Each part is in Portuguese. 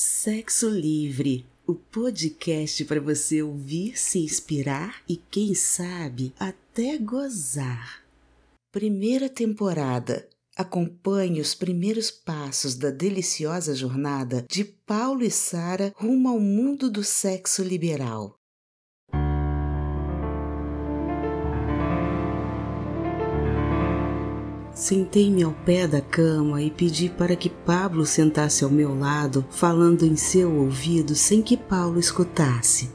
Sexo Livre, o podcast para você ouvir, se inspirar e, quem sabe, até gozar. Primeira temporada. Acompanhe os primeiros passos da deliciosa jornada de Paulo e Sara rumo ao mundo do sexo liberal. Sentei-me ao pé da cama e pedi para que Pablo sentasse ao meu lado, falando em seu ouvido sem que Paulo escutasse.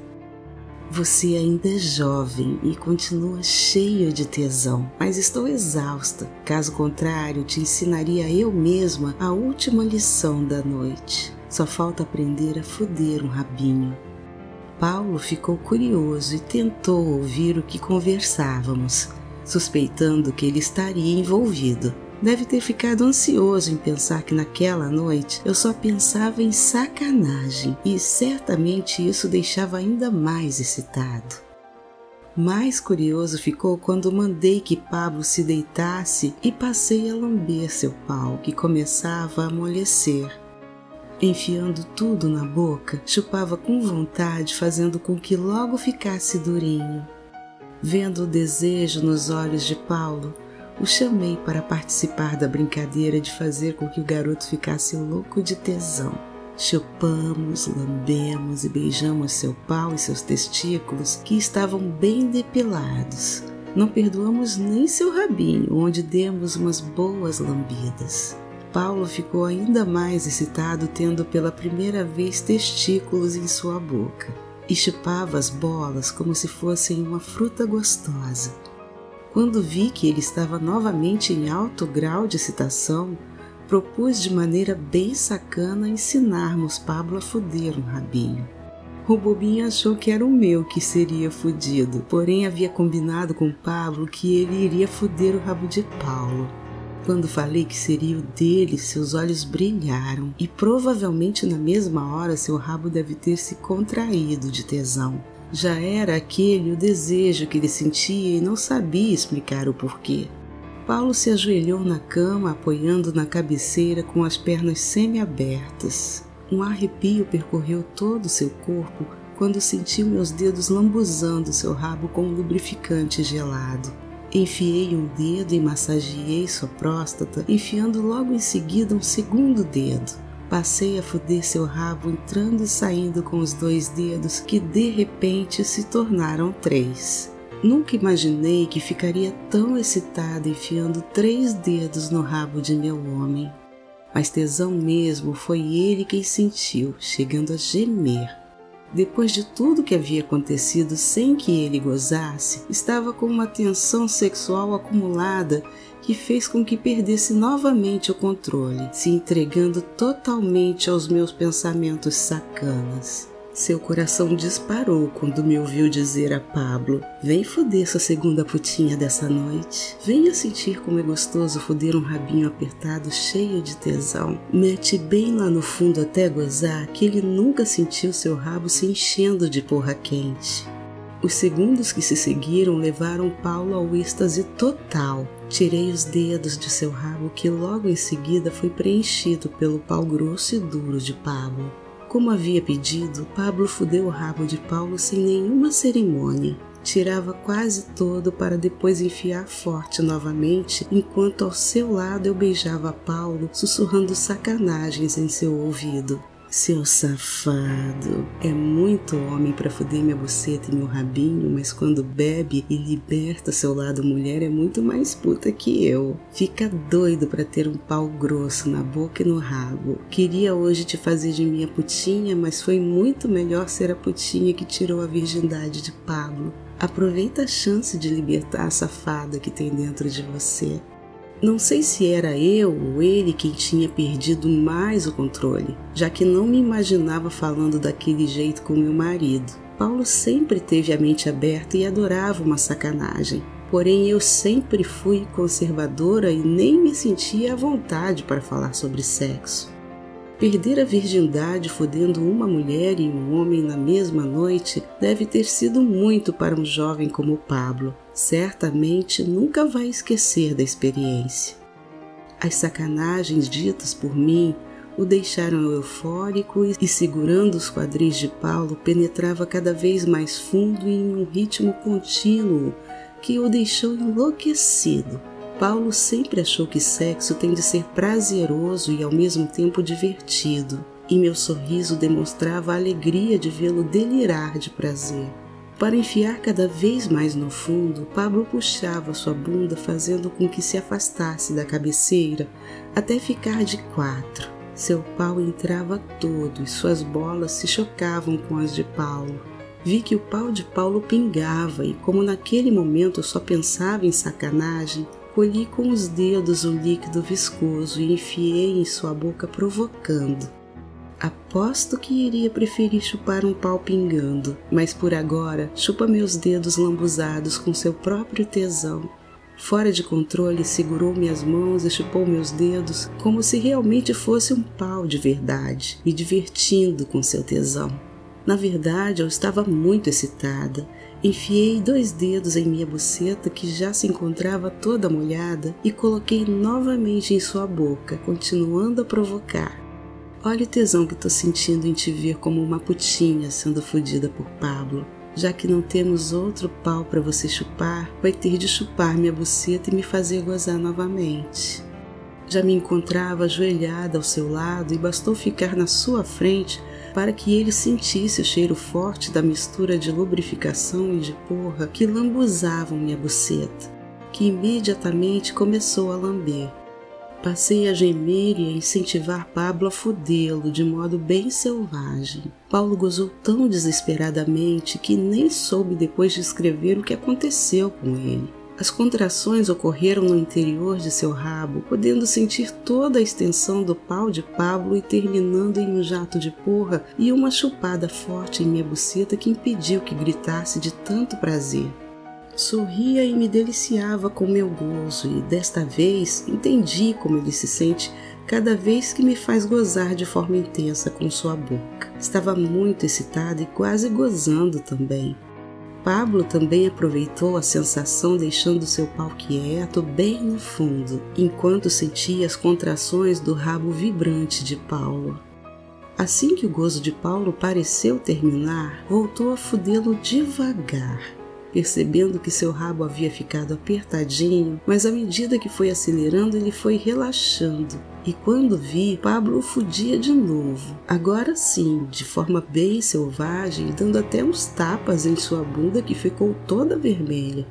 Você ainda é jovem e continua cheio de tesão, mas estou exausta. Caso contrário, te ensinaria eu mesma a última lição da noite. Só falta aprender a foder um rabinho. Paulo ficou curioso e tentou ouvir o que conversávamos suspeitando que ele estaria envolvido. Deve ter ficado ansioso em pensar que naquela noite eu só pensava em sacanagem e certamente isso deixava ainda mais excitado. Mais curioso ficou quando mandei que Pablo se deitasse e passei a lamber seu pau, que começava a amolecer. Enfiando tudo na boca, chupava com vontade, fazendo com que logo ficasse durinho. Vendo o desejo nos olhos de Paulo, o chamei para participar da brincadeira de fazer com que o garoto ficasse louco de tesão. Chupamos, lambemos e beijamos seu pau e seus testículos que estavam bem depilados. Não perdoamos nem seu rabinho, onde demos umas boas lambidas. Paulo ficou ainda mais excitado tendo pela primeira vez testículos em sua boca e chupava as bolas como se fossem uma fruta gostosa. Quando vi que ele estava novamente em alto grau de excitação, propus de maneira bem sacana ensinarmos Pablo a foder um rabinho. O bobinho achou que era o meu que seria fudido, porém havia combinado com Pablo que ele iria foder o rabo de Paulo. Quando falei que seria o dele, seus olhos brilharam e provavelmente na mesma hora seu rabo deve ter se contraído de tesão. Já era aquele o desejo que ele sentia e não sabia explicar o porquê. Paulo se ajoelhou na cama, apoiando na cabeceira com as pernas semi-abertas. Um arrepio percorreu todo o seu corpo quando sentiu meus dedos lambuzando seu rabo com um lubrificante gelado. Enfiei um dedo e massageei sua próstata, enfiando logo em seguida um segundo dedo. Passei a foder seu rabo entrando e saindo com os dois dedos que de repente se tornaram três. Nunca imaginei que ficaria tão excitada enfiando três dedos no rabo de meu homem. Mas tesão mesmo foi ele quem sentiu, chegando a gemer. Depois de tudo que havia acontecido sem que ele gozasse, estava com uma tensão sexual acumulada que fez com que perdesse novamente o controle, se entregando totalmente aos meus pensamentos sacanas. Seu coração disparou quando me ouviu dizer a Pablo: Vem foder sua segunda putinha dessa noite. Venha sentir como é gostoso foder um rabinho apertado cheio de tesão. Mete bem lá no fundo até gozar que ele nunca sentiu seu rabo se enchendo de porra quente. Os segundos que se seguiram levaram Paulo ao êxtase total. Tirei os dedos de seu rabo, que logo em seguida foi preenchido pelo pau grosso e duro de Pablo. Como havia pedido, Pablo fudeu o rabo de Paulo sem nenhuma cerimônia. Tirava quase todo para depois enfiar forte novamente, enquanto ao seu lado eu beijava Paulo, sussurrando sacanagens em seu ouvido. Seu safado, é muito homem para foder minha buceta e meu rabinho, mas quando bebe e liberta seu lado mulher é muito mais puta que eu. Fica doido para ter um pau grosso na boca e no rabo. Queria hoje te fazer de minha putinha, mas foi muito melhor ser a putinha que tirou a virgindade de Pablo. Aproveita a chance de libertar a safada que tem dentro de você. Não sei se era eu ou ele quem tinha perdido mais o controle, já que não me imaginava falando daquele jeito com meu marido. Paulo sempre teve a mente aberta e adorava uma sacanagem. Porém, eu sempre fui conservadora e nem me sentia à vontade para falar sobre sexo. Perder a virgindade fodendo uma mulher e um homem na mesma noite deve ter sido muito para um jovem como Pablo. Certamente nunca vai esquecer da experiência. As sacanagens ditas por mim o deixaram eufórico e, segurando os quadris de Paulo, penetrava cada vez mais fundo em um ritmo contínuo que o deixou enlouquecido. Paulo sempre achou que sexo tem de ser prazeroso e ao mesmo tempo divertido, e meu sorriso demonstrava a alegria de vê-lo delirar de prazer. Para enfiar cada vez mais no fundo, Pablo puxava sua bunda, fazendo com que se afastasse da cabeceira até ficar de quatro. Seu pau entrava todo e suas bolas se chocavam com as de Paulo. Vi que o pau de Paulo pingava e, como naquele momento só pensava em sacanagem, colhi com os dedos o líquido viscoso e enfiei em sua boca, provocando. Aposto que iria preferir chupar um pau pingando, mas por agora chupa meus dedos lambuzados com seu próprio tesão Fora de controle, segurou minhas mãos e chupou meus dedos como se realmente fosse um pau de verdade, me divertindo com seu tesão. Na verdade, eu estava muito excitada. Enfiei dois dedos em minha buceta, que já se encontrava toda molhada, e coloquei novamente em sua boca, continuando a provocar. Olha o tesão que estou sentindo em te ver como uma putinha sendo fodida por Pablo. Já que não temos outro pau para você chupar, vai ter de chupar minha buceta e me fazer gozar novamente. Já me encontrava ajoelhada ao seu lado e bastou ficar na sua frente para que ele sentisse o cheiro forte da mistura de lubrificação e de porra que lambuzavam minha buceta, que imediatamente começou a lamber. Passei a gemer e a incentivar Pablo a fudê-lo de modo bem selvagem. Paulo gozou tão desesperadamente que nem soube depois descrever o que aconteceu com ele. As contrações ocorreram no interior de seu rabo, podendo sentir toda a extensão do pau de Pablo e terminando em um jato de porra e uma chupada forte em minha buceta que impediu que gritasse de tanto prazer. Sorria e me deliciava com meu gozo, e desta vez entendi como ele se sente cada vez que me faz gozar de forma intensa com sua boca. Estava muito excitada e quase gozando também. Pablo também aproveitou a sensação, deixando seu pau quieto bem no fundo, enquanto sentia as contrações do rabo vibrante de Paulo. Assim que o gozo de Paulo pareceu terminar, voltou a fudê-lo devagar percebendo que seu rabo havia ficado apertadinho, mas à medida que foi acelerando, ele foi relaxando. E quando vi, Pablo fudia de novo. Agora sim, de forma bem selvagem, dando até uns tapas em sua bunda que ficou toda vermelha.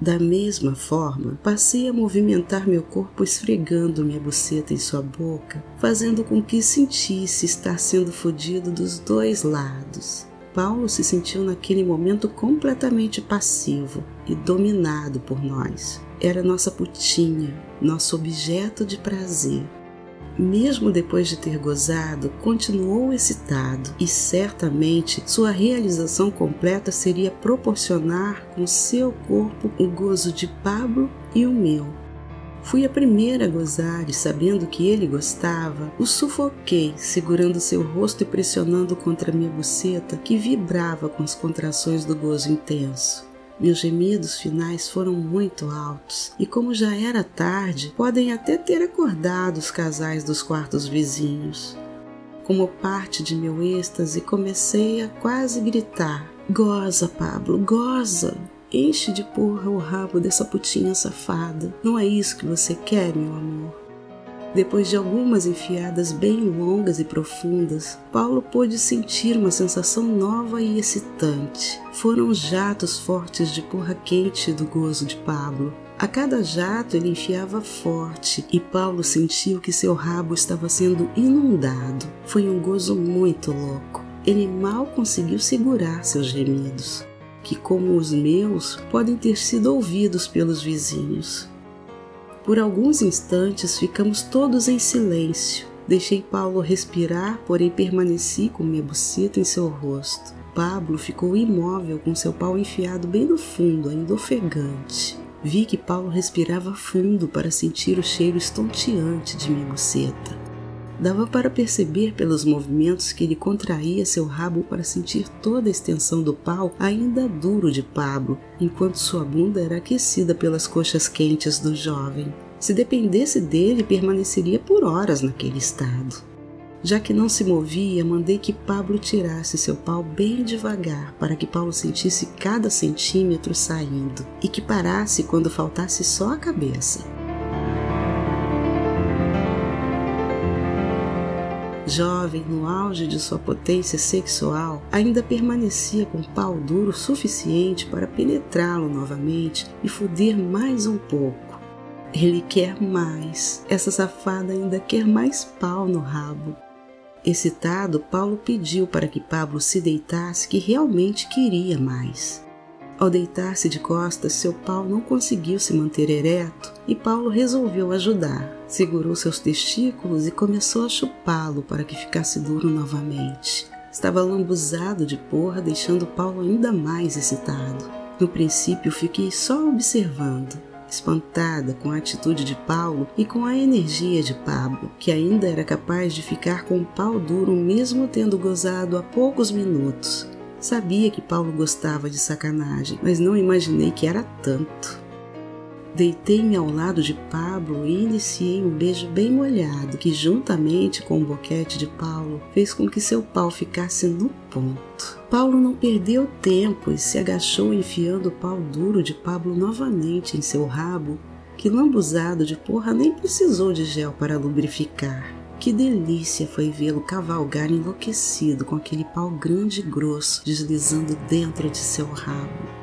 Da mesma forma, passei a movimentar meu corpo esfregando minha buceta em sua boca, fazendo com que sentisse estar sendo fodido dos dois lados. Paulo se sentiu naquele momento completamente passivo e dominado por nós. Era nossa putinha, nosso objeto de prazer. Mesmo depois de ter gozado, continuou excitado e certamente sua realização completa seria proporcionar com seu corpo o gozo de Pablo e o meu. Fui a primeira a gozar e, sabendo que ele gostava, o sufoquei, segurando seu rosto e pressionando contra minha buceta, que vibrava com as contrações do gozo intenso. Meus gemidos finais foram muito altos, e como já era tarde, podem até ter acordado os casais dos quartos vizinhos. Como parte de meu êxtase, comecei a quase gritar: Goza, Pablo, goza! Enche de porra o rabo dessa putinha safada. Não é isso que você quer, meu amor? Depois de algumas enfiadas bem longas e profundas, Paulo pôde sentir uma sensação nova e excitante. Foram jatos fortes de porra quente do gozo de Pablo. A cada jato ele enfiava forte e Paulo sentiu que seu rabo estava sendo inundado. Foi um gozo muito louco. Ele mal conseguiu segurar seus gemidos que, como os meus, podem ter sido ouvidos pelos vizinhos. Por alguns instantes ficamos todos em silêncio. Deixei Paulo respirar, porém permaneci com minha em seu rosto. Pablo ficou imóvel com seu pau enfiado bem no fundo, ainda ofegante. Vi que Paulo respirava fundo para sentir o cheiro estonteante de minha. Dava para perceber pelos movimentos que ele contraía seu rabo para sentir toda a extensão do pau ainda duro de Pablo, enquanto sua bunda era aquecida pelas coxas quentes do jovem. Se dependesse dele, permaneceria por horas naquele estado. Já que não se movia, mandei que Pablo tirasse seu pau bem devagar, para que Paulo sentisse cada centímetro saindo e que parasse quando faltasse só a cabeça. Jovem, no auge de sua potência sexual, ainda permanecia com pau duro suficiente para penetrá-lo novamente e foder mais um pouco. Ele quer mais. Essa safada ainda quer mais pau no rabo. Excitado, Paulo pediu para que Pablo se deitasse, que realmente queria mais. Ao deitar-se de costas, seu pau não conseguiu se manter ereto e Paulo resolveu ajudar. Segurou seus testículos e começou a chupá-lo para que ficasse duro novamente. Estava lambuzado de porra, deixando Paulo ainda mais excitado. No princípio, fiquei só observando espantada com a atitude de Paulo e com a energia de Pablo, que ainda era capaz de ficar com o pau duro mesmo tendo gozado há poucos minutos. Sabia que Paulo gostava de sacanagem, mas não imaginei que era tanto. Deitei-me ao lado de Pablo e iniciei um beijo bem molhado, que, juntamente com o boquete de Paulo, fez com que seu pau ficasse no ponto. Paulo não perdeu tempo e se agachou enfiando o pau duro de Pablo novamente em seu rabo, que lambuzado de porra nem precisou de gel para lubrificar. Que delícia foi vê-lo cavalgar enlouquecido com aquele pau grande e grosso deslizando dentro de seu rabo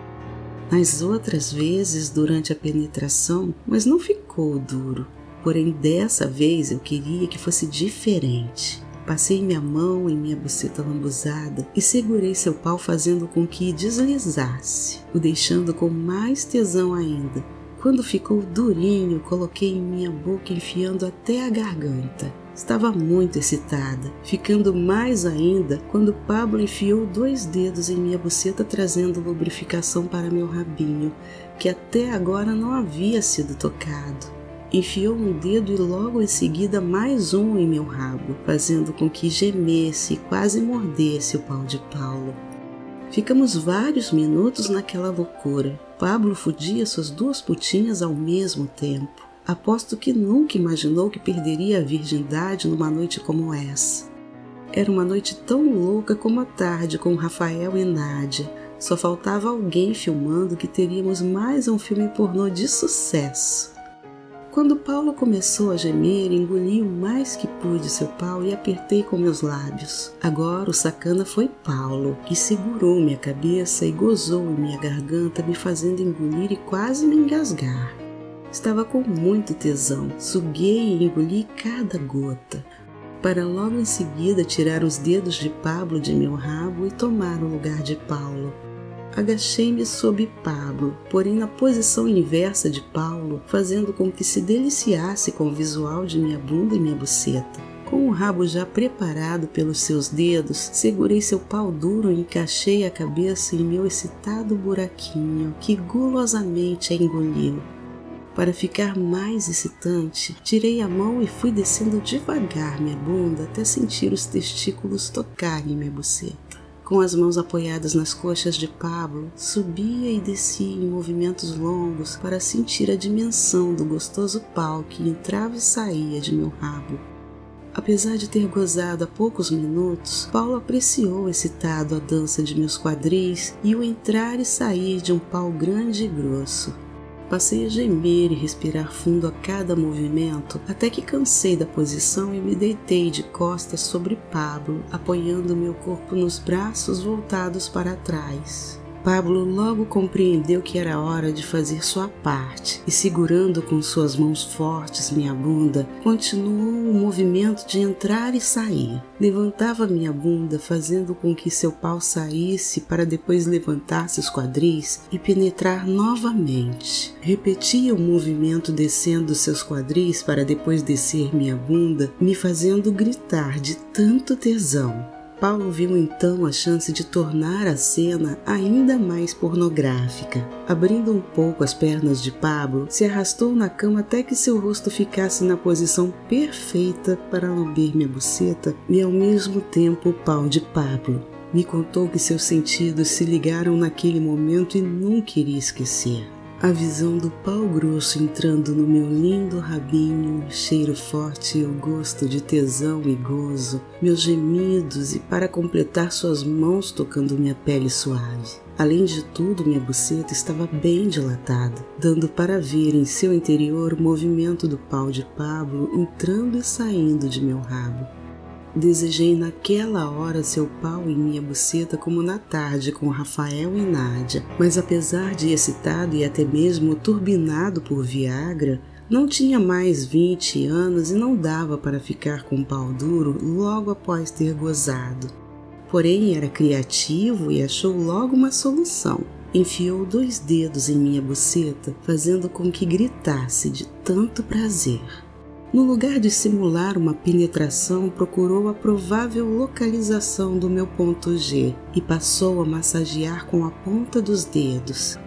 nas outras vezes durante a penetração, mas não ficou duro. Porém, dessa vez eu queria que fosse diferente. Passei minha mão em minha buceta lambuzada e segurei seu pau fazendo com que deslizasse, o deixando com mais tesão ainda. Quando ficou durinho, coloquei em minha boca enfiando até a garganta. Estava muito excitada, ficando mais ainda quando Pablo enfiou dois dedos em minha buceta trazendo lubrificação para meu rabinho, que até agora não havia sido tocado. Enfiou um dedo e logo em seguida mais um em meu rabo, fazendo com que gemesse e quase mordesse o pau de Paulo. Ficamos vários minutos naquela loucura. Pablo fudia suas duas putinhas ao mesmo tempo. Aposto que nunca imaginou que perderia a virgindade numa noite como essa. Era uma noite tão louca como a tarde com Rafael e Nádia. Só faltava alguém filmando que teríamos mais um filme pornô de sucesso. Quando Paulo começou a gemer, engoli o mais que pude seu pau e apertei com meus lábios. Agora o sacana foi Paulo, que segurou minha cabeça e gozou em minha garganta, me fazendo engolir e quase me engasgar. Estava com muito tesão, suguei e engoli cada gota, para logo em seguida tirar os dedos de Pablo de meu rabo e tomar o lugar de Paulo. Agachei-me sob Pablo, porém na posição inversa de Paulo, fazendo com que se deliciasse com o visual de minha bunda e minha buceta. Com o rabo já preparado pelos seus dedos, segurei seu pau duro e encaixei a cabeça em meu excitado buraquinho, que gulosamente a engoliu. Para ficar mais excitante, tirei a mão e fui descendo devagar minha bunda até sentir os testículos tocarem minha buceta. Com as mãos apoiadas nas coxas de Pablo, subia e descia em movimentos longos para sentir a dimensão do gostoso pau que entrava e saía de meu rabo. Apesar de ter gozado há poucos minutos, Paulo apreciou excitado a dança de meus quadris e o entrar e sair de um pau grande e grosso. Passei a gemer e respirar fundo a cada movimento, até que cansei da posição e me deitei de costas sobre Pablo, apoiando meu corpo nos braços voltados para trás. Pablo logo compreendeu que era hora de fazer sua parte e, segurando com suas mãos fortes minha bunda, continuou o movimento de entrar e sair. Levantava minha bunda, fazendo com que seu pau saísse para depois levantar seus quadris e penetrar novamente. Repetia o movimento descendo seus quadris para depois descer minha bunda, me fazendo gritar de tanto tesão. Paulo viu então a chance de tornar a cena ainda mais pornográfica. Abrindo um pouco as pernas de Pablo, se arrastou na cama até que seu rosto ficasse na posição perfeita para lamber minha buceta e ao mesmo tempo o pau de Pablo. Me contou que seus sentidos se ligaram naquele momento e nunca iria esquecer. A visão do pau grosso entrando no meu lindo rabinho, cheiro forte e o gosto de tesão e gozo, meus gemidos e para completar suas mãos tocando minha pele suave. Além de tudo, minha buceta estava bem dilatada, dando para ver em seu interior o movimento do pau de Pablo entrando e saindo de meu rabo. Desejei naquela hora seu pau em minha buceta como na tarde com Rafael e Nádia, mas apesar de excitado e até mesmo turbinado por Viagra, não tinha mais 20 anos e não dava para ficar com o pau duro logo após ter gozado. Porém, era criativo e achou logo uma solução. Enfiou dois dedos em minha buceta, fazendo com que gritasse de tanto prazer. No lugar de simular uma penetração, procurou a provável localização do meu ponto G e passou a massagear com a ponta dos dedos.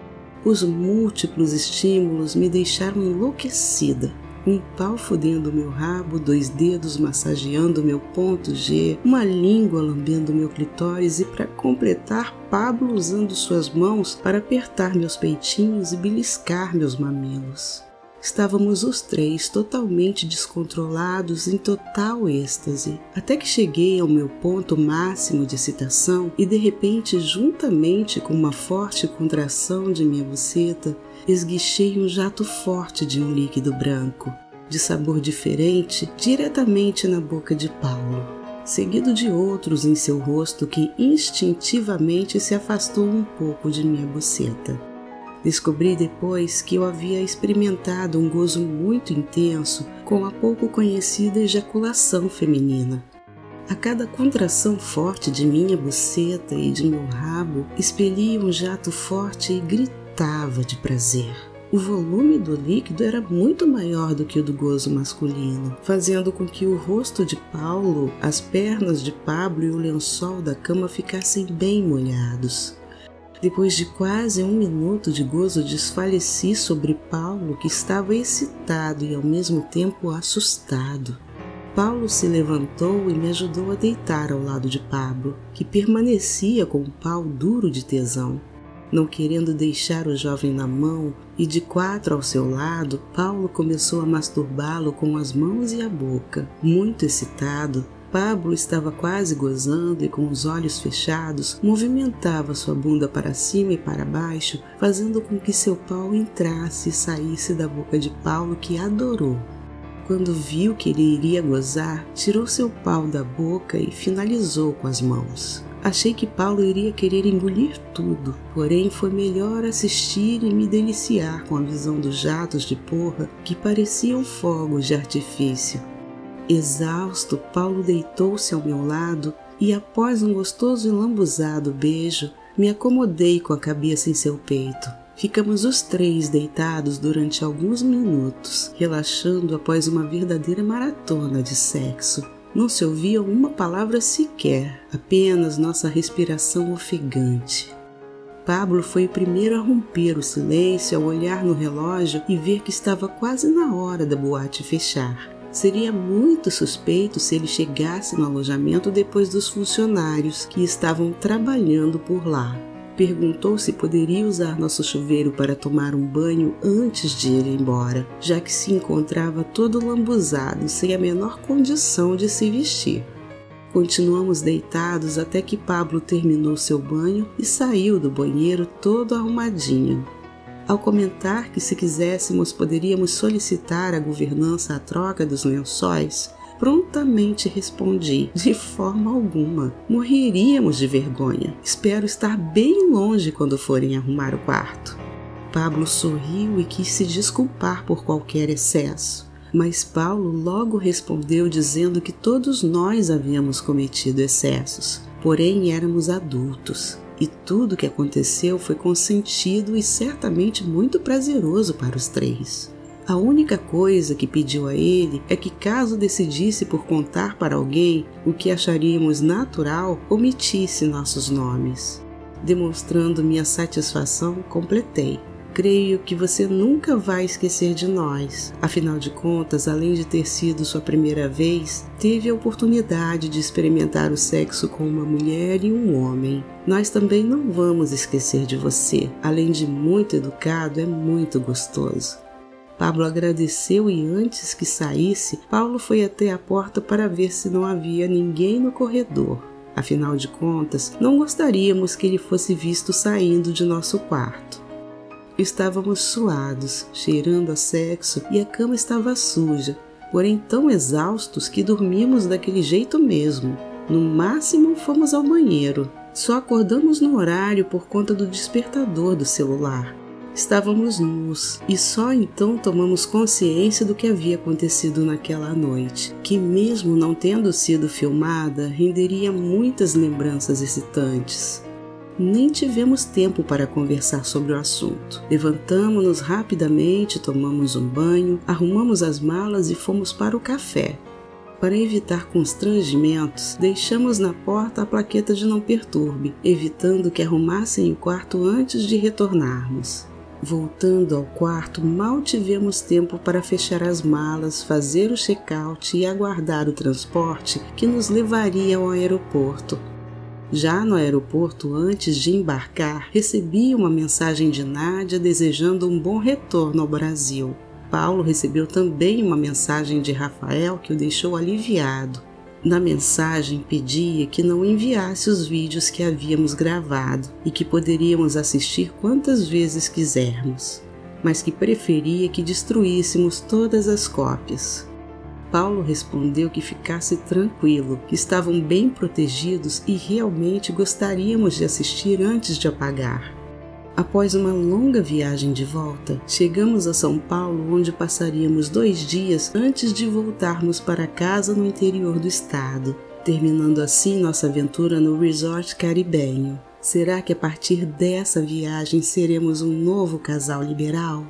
Os múltiplos estímulos me deixaram enlouquecida. Um pau fudendo meu rabo, dois dedos massageando meu ponto G, uma língua lambendo meu clitóris e, para completar, Pablo usando suas mãos para apertar meus peitinhos e beliscar meus mamilos. Estávamos os três totalmente descontrolados em total êxtase, até que cheguei ao meu ponto máximo de excitação e de repente, juntamente com uma forte contração de minha buceta, esguichei um jato forte de um líquido branco, de sabor diferente, diretamente na boca de Paulo, seguido de outros em seu rosto que instintivamente se afastou um pouco de minha buceta. Descobri depois que eu havia experimentado um gozo muito intenso com a pouco conhecida ejaculação feminina. A cada contração forte de minha buceta e de meu rabo, expelia um jato forte e gritava de prazer. O volume do líquido era muito maior do que o do gozo masculino, fazendo com que o rosto de Paulo, as pernas de Pablo e o lençol da cama ficassem bem molhados. Depois de quase um minuto de gozo, desfaleci sobre Paulo, que estava excitado e ao mesmo tempo assustado. Paulo se levantou e me ajudou a deitar ao lado de Pablo, que permanecia com o pau duro de tesão. Não querendo deixar o jovem na mão e de quatro ao seu lado, Paulo começou a masturbá-lo com as mãos e a boca. Muito excitado, Pablo estava quase gozando e, com os olhos fechados, movimentava sua bunda para cima e para baixo, fazendo com que seu pau entrasse e saísse da boca de Paulo, que adorou. Quando viu que ele iria gozar, tirou seu pau da boca e finalizou com as mãos. Achei que Paulo iria querer engolir tudo, porém foi melhor assistir e me deliciar com a visão dos jatos de porra que pareciam fogos de artifício Exausto, Paulo deitou-se ao meu lado e, após um gostoso e lambuzado beijo, me acomodei com a cabeça em seu peito. Ficamos os três deitados durante alguns minutos, relaxando após uma verdadeira maratona de sexo. Não se ouvia uma palavra sequer, apenas nossa respiração ofegante. Pablo foi o primeiro a romper o silêncio ao olhar no relógio e ver que estava quase na hora da boate fechar. Seria muito suspeito se ele chegasse no alojamento depois dos funcionários que estavam trabalhando por lá. Perguntou se poderia usar nosso chuveiro para tomar um banho antes de ir embora, já que se encontrava todo lambuzado, sem a menor condição de se vestir. Continuamos deitados até que Pablo terminou seu banho e saiu do banheiro todo arrumadinho. Ao comentar que, se quiséssemos, poderíamos solicitar à governança a troca dos lençóis, prontamente respondi: de forma alguma. Morreríamos de vergonha. Espero estar bem longe quando forem arrumar o quarto. Pablo sorriu e quis se desculpar por qualquer excesso. Mas Paulo logo respondeu dizendo que todos nós havíamos cometido excessos, porém éramos adultos e tudo o que aconteceu foi consentido e certamente muito prazeroso para os três. A única coisa que pediu a ele é que, caso decidisse por contar para alguém o que acharíamos natural, omitisse nossos nomes. Demonstrando minha satisfação, completei. Creio que você nunca vai esquecer de nós. Afinal de contas, além de ter sido sua primeira vez, teve a oportunidade de experimentar o sexo com uma mulher e um homem. Nós também não vamos esquecer de você. Além de muito educado, é muito gostoso. Pablo agradeceu e antes que saísse, Paulo foi até a porta para ver se não havia ninguém no corredor. Afinal de contas, não gostaríamos que ele fosse visto saindo de nosso quarto. Estávamos suados, cheirando a sexo e a cama estava suja, porém tão exaustos que dormimos daquele jeito mesmo. No máximo, fomos ao banheiro. Só acordamos no horário por conta do despertador do celular. Estávamos nus e só então tomamos consciência do que havia acontecido naquela noite, que, mesmo não tendo sido filmada, renderia muitas lembranças excitantes. Nem tivemos tempo para conversar sobre o assunto. Levantamos-nos rapidamente, tomamos um banho, arrumamos as malas e fomos para o café. Para evitar constrangimentos, deixamos na porta a plaqueta de não perturbe, evitando que arrumassem o quarto antes de retornarmos. Voltando ao quarto, mal tivemos tempo para fechar as malas, fazer o check-out e aguardar o transporte que nos levaria ao aeroporto. Já no aeroporto, antes de embarcar, recebi uma mensagem de Nádia desejando um bom retorno ao Brasil. Paulo recebeu também uma mensagem de Rafael que o deixou aliviado. Na mensagem pedia que não enviasse os vídeos que havíamos gravado e que poderíamos assistir quantas vezes quisermos, mas que preferia que destruíssemos todas as cópias. Paulo respondeu que ficasse tranquilo, que estavam bem protegidos e realmente gostaríamos de assistir antes de apagar. Após uma longa viagem de volta, chegamos a São Paulo, onde passaríamos dois dias antes de voltarmos para casa no interior do estado, terminando assim nossa aventura no resort caribenho. Será que a partir dessa viagem seremos um novo casal liberal?